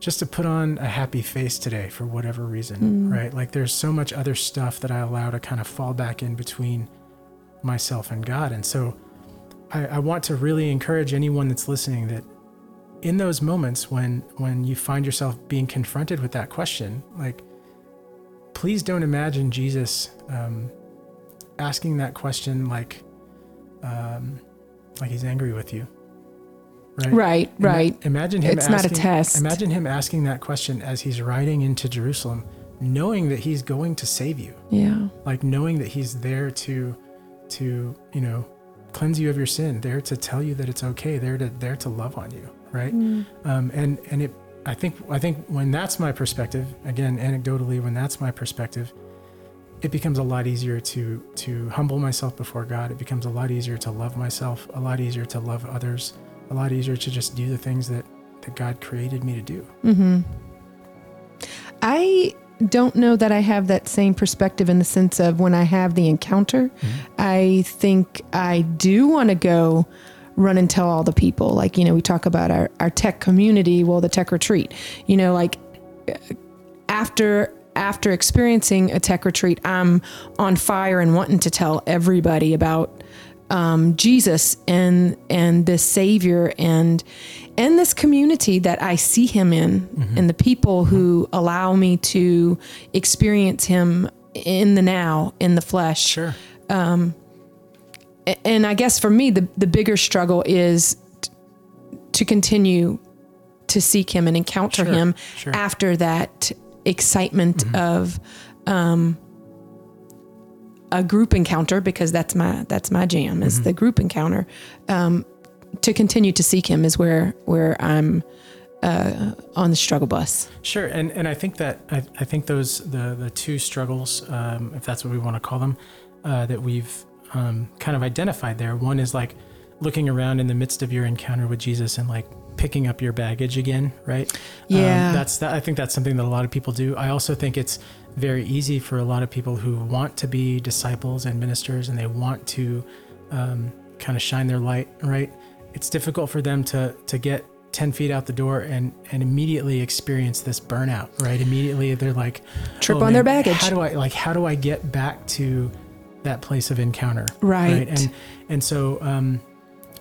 just to put on a happy face today for whatever reason, right? Like there's so much other stuff that I allow to kind of fall back in between myself and God. And so I, I want to really encourage anyone that's listening that in those moments when when you find yourself being confronted with that question, like please don't imagine Jesus um, asking that question like um, like he's angry with you. Right. Right. Ima- Right. Imagine him. It's not a asking- test. Imagine him asking that question as he's riding into Jerusalem, knowing that he's going to save you, Yeah. like knowing that he's there to, to you know, cleanse you of your sin, there to tell you that it's okay, there to there to love on you, right? Um, and and it, I think I think when that's my perspective, again, anecdotally, when that's my perspective, it becomes a lot easier to to humble myself before God. It becomes a lot easier to love myself, a lot easier to love others, a lot easier to just do the things that that God created me to do. Mm-hmm. I don't know that I have that same perspective in the sense of when I have the encounter, I think I do want to go run and tell all the people. Like, you know, we talk about our, our TEC community, well, the TEC retreat, you know, like after after experiencing a TEC retreat, I'm on fire and wanting to tell everybody about um, Jesus and and this Savior and and this community that I see Him in, mm-hmm. and the people who mm-hmm. allow me to experience Him in the now, in the flesh. Sure. Um, a- And I guess for me, the the bigger struggle is t- to continue to seek Him and encounter Sure, Him sure. after that excitement of um, a group encounter because that's my that's my jam is the group encounter. Um, to continue to seek Him is where where I'm uh, on the struggle bus. Sure, and and I think that I, I think those the the two struggles, um, if that's what we want to call them, uh, that we've um, kind of identified there. One is like looking around in the midst of your encounter with Jesus and like picking up your baggage again, right? Yeah. um, that's that. I think that's something that a lot of people do. I also think it's very easy for a lot of people who want to be disciples and ministers and they want to um, kind of shine their light, right? It's difficult for them to to get 10 feet out the door and and immediately experience this burnout, right? Immediately they're like Trip "Oh, on their baggage." How do I like how do I get back to that place of encounter? Right. And and so um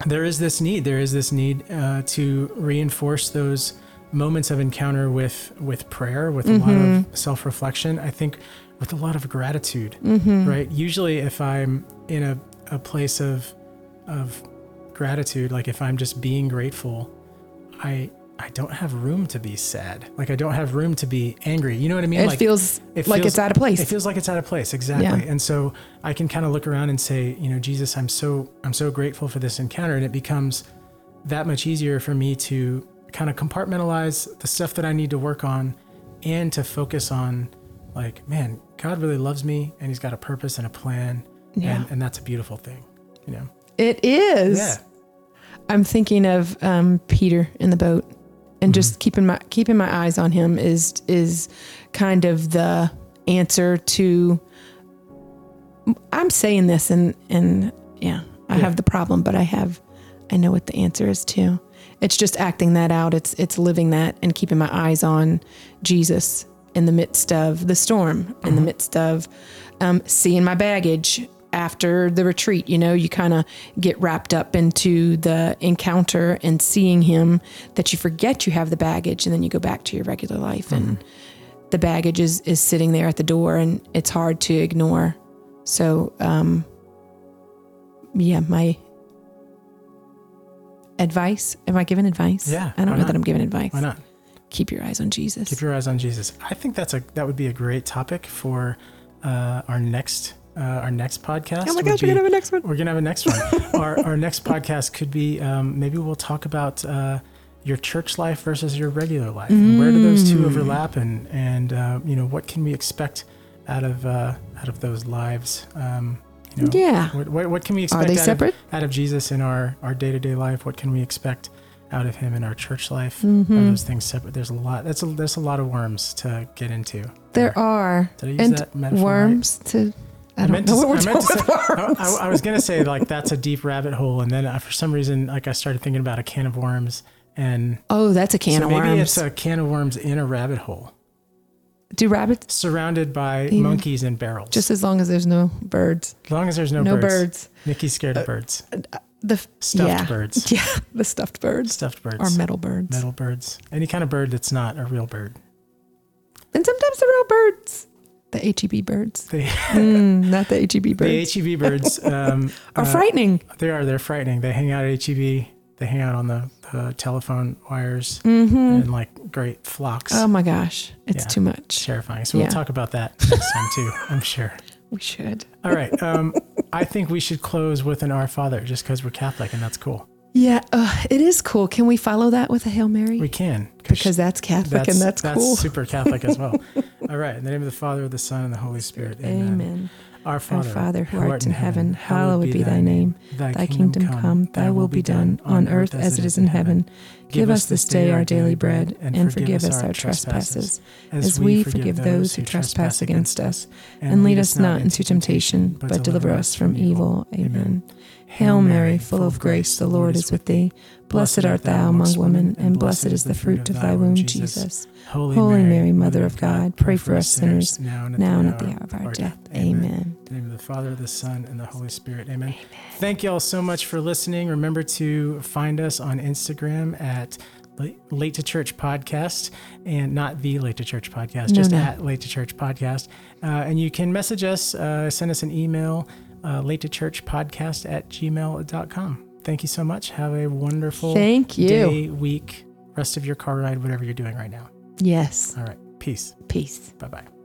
there is this need there is this need uh, to reinforce those moments of encounter with with prayer with a lot of self-reflection. I think with a lot of gratitude right? Usually if i'm in a, a place of of gratitude like if i'm just being grateful i i don't have room to be sad like i don't have room to be angry you know what i mean It like feels it like feels- it's out of place. It feels like it's out of place, exactly. Yeah. And so I can kind of look around and say, you know, Jesus, I'm so I'm so grateful for this encounter, and it becomes that much easier for me to kind of compartmentalize the stuff that I need to work on, and to focus on, like, man, God really loves me, and He's got a purpose and a plan, Yeah. and and that's a beautiful thing, you know. It is. Yeah. I'm thinking of um, Peter in the boat, and just keeping my keeping my eyes on him is is kind of the answer to. I'm saying this, and and yeah, I Yeah. have the problem, but I have, I know what the answer is too. It's just acting that out. It's it's living that and keeping my eyes on Jesus in the midst of the storm, in the midst of um, seeing my baggage after the retreat. You know, you kind of get wrapped up into the encounter and seeing Him that you forget you have the baggage, and then you go back to your regular life and the baggage is is sitting there at the door and it's hard to ignore. So um yeah, my advice, am I giving advice? Yeah, I don't know not? that I'm giving advice. Why not? Keep your eyes on Jesus. Keep your eyes on Jesus. I think that's a that would be a great topic for uh, our next uh, our next podcast. oh my gosh, we're gonna have a next one. We're gonna have a next one. our our next podcast could be um, maybe we'll talk about uh, your church life versus your regular life. And where do those Mm. two overlap? And and uh, you know what can we expect out of uh, out of those lives? Um, you know, Yeah. What, what, what can we expect? Are they out, separate? Of, out of Jesus in our our day to day life? What can we expect out of him in our church life? Are Mhm. those things separate? There's a lot. That's a there's a lot of worms to get into. There are Did I use and that metaphor right? worms to I don't meant know to, what we're I meant to with say, I. I- I was gonna say like that's a deep rabbit hole, and then uh, for some reason, like I started thinking about a can of worms, and oh, that's a can so of maybe worms. it's a can of worms in a rabbit hole, Do rabbits surrounded by Even- monkeys and barrels. just as long as there's no birds. as long as there's no, No, birds. birds. Nickie's scared of birds. The Stuffed yeah. birds. Yeah, the stuffed birds Stuffed birds. or metal birds. Metal birds. Any kind of bird that's not a real bird. And sometimes the real birds. The HEB birds. Mm, not the HEB birds. the HEB birds um, are uh, frightening. They are. They're frightening. They hang out at HEB. They hang out on the, the telephone wires hmm in like great flocks. Oh my gosh, it's Yeah. too much. terrifying. So Yeah. we'll talk about that next time too. I'm sure. We should. All right. Um, I think we should close with an Our Father, just because we're Catholic and that's cool. Yeah, uh, it is cool. Can we follow that with a Hail Mary? We can because that's Catholic and that's, cool. super Catholic as well. All right. In the name of the Father, the Son, and the Holy Spirit. Amen. Amen. Our Our Father, Father, who art in heaven, hallowed be thy name. Thy kingdom come, thy will be done, on earth as it is in heaven. Give us this day our daily bread, and forgive us our trespasses, as we forgive those who trespass against us. And lead us not into temptation, but deliver us from evil. Amen. Hail Mary, full of grace, the Lord is with thee. Blessed art thou among women, and blessed is the fruit of thy womb, Jesus. Holy Mary, Mother of God, pray for us sinners, now and at the hour of our death. Amen. In the name of the Father, the Son, and the Holy Spirit. Amen. Thank you all so much for listening. Remember to find us on Instagram at Late to Church Podcast and not the Late to Church Podcast, No, just no. at Late to Church Podcast. Uh, and you can message us, uh, send us an email, uh, late to church podcast at gmail.com. Thank you so much. Have a wonderful Thank you. day, week, rest of your car ride, whatever you're doing right now. Yes. All right. Peace. Peace. Bye bye.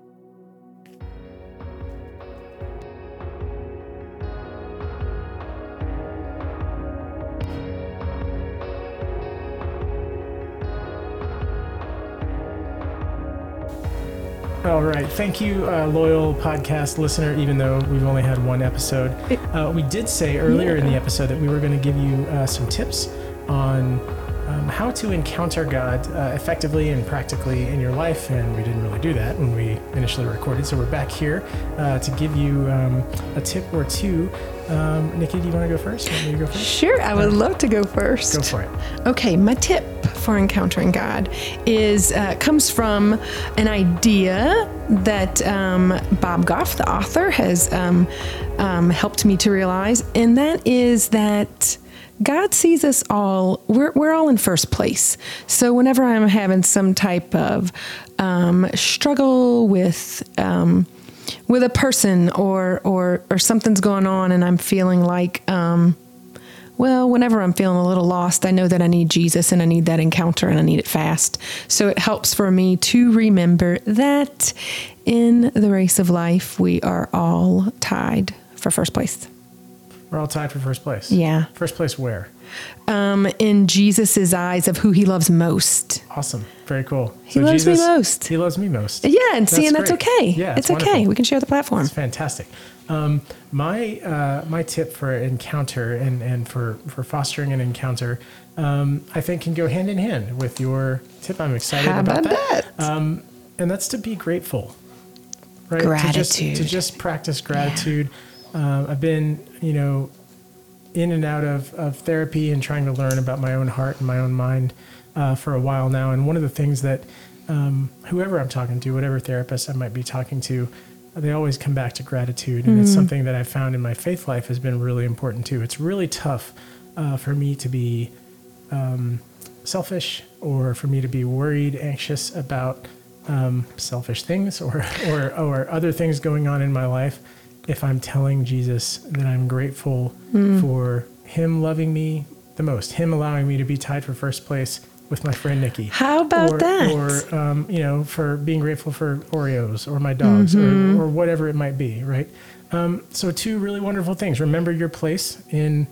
All right. Thank you, uh, loyal podcast listener, even though we've only had one episode. Uh, we did say earlier in the episode that we were going to give you uh, some tips on um, how to encounter God uh, effectively and practically in your life, and we didn't really do that when we initially recorded. So we're back here uh, to give you um, a tip or two. Um, Nickie, do you want to go first? Want to go first? Sure, I would love to go first. Go for it. Okay, my tip for encountering God is uh, comes from an idea that um, Bob Goff, the author, has um, um, helped me to realize, and that is that God sees us all. We're we're all in first place. So whenever I'm having some type of um, struggle with um, with a person or or or something's going on, and I'm feeling like um, well, whenever I'm feeling a little lost, I know that I need Jesus and I need that encounter and I need it fast. So it helps for me to remember that in the race of life, we are all tied for first place. We're all tied for first place. Yeah. First place where? Um, in Jesus's eyes of who he loves most. Awesome. Very cool. He loves me most. He loves me most. Yeah, and see, and that's okay. Yeah, it's, okay. We can share the platform. It's fantastic. Um, my uh, my tip for encounter and, and for, for fostering an encounter, um, I think can go hand in hand with your tip. I'm excited How about, about that. that? Um, and that's to be grateful, right? To just, to just practice gratitude. Um, I've been, you know, in and out of, of therapy and trying to learn about my own heart and my own mind uh, for a while now. And one of the things that um, whoever I'm talking to, whatever therapist I might be talking to, they always come back to gratitude. And it's something that I've found in my faith life has been really important too. It's really tough uh, for me to be um, selfish or for me to be worried, anxious about um, selfish things or, or, or other things going on in my life if I'm telling Jesus that I'm grateful for Him loving me the most, Him allowing me to be tied for first place with my friend Nickie. How about or, that? Or, um, you know, for being grateful for Oreos or my dogs Mm-hmm. or, or whatever it might be, right? Um, so, two really wonderful things. Remember your place in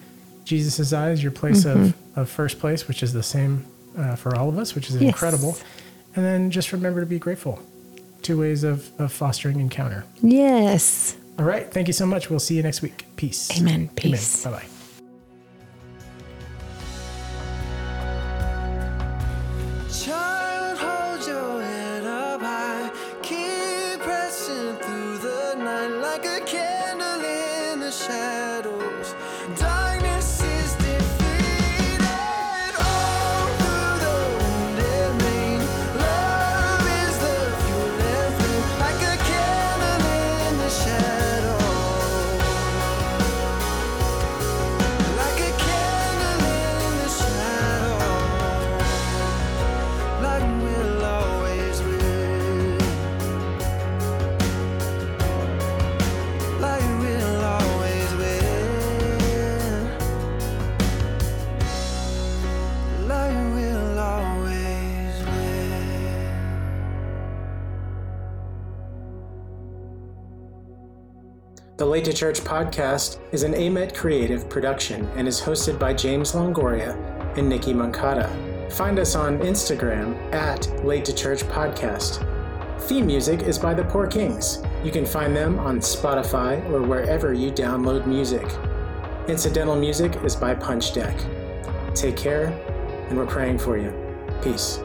Jesus' eyes, your place of, Mm-hmm. of first place, which is the same uh, for all of us, which is Yes. incredible. And then just remember to be grateful. Two ways of, of fostering encounter. yes. All right. Thank you so much. We'll see you next week. Peace. Amen. Peace. Bye bye. To Church podcast is an Amet Creative production and is hosted by James Longoria and Nickie Mancata. Find us on Instagram at Late to Church Podcast. Theme music is by the Poor Kings. You can find them on Spotify or wherever you download music. Incidental music is by Punch Deck. Take care, and we're praying for you. Peace.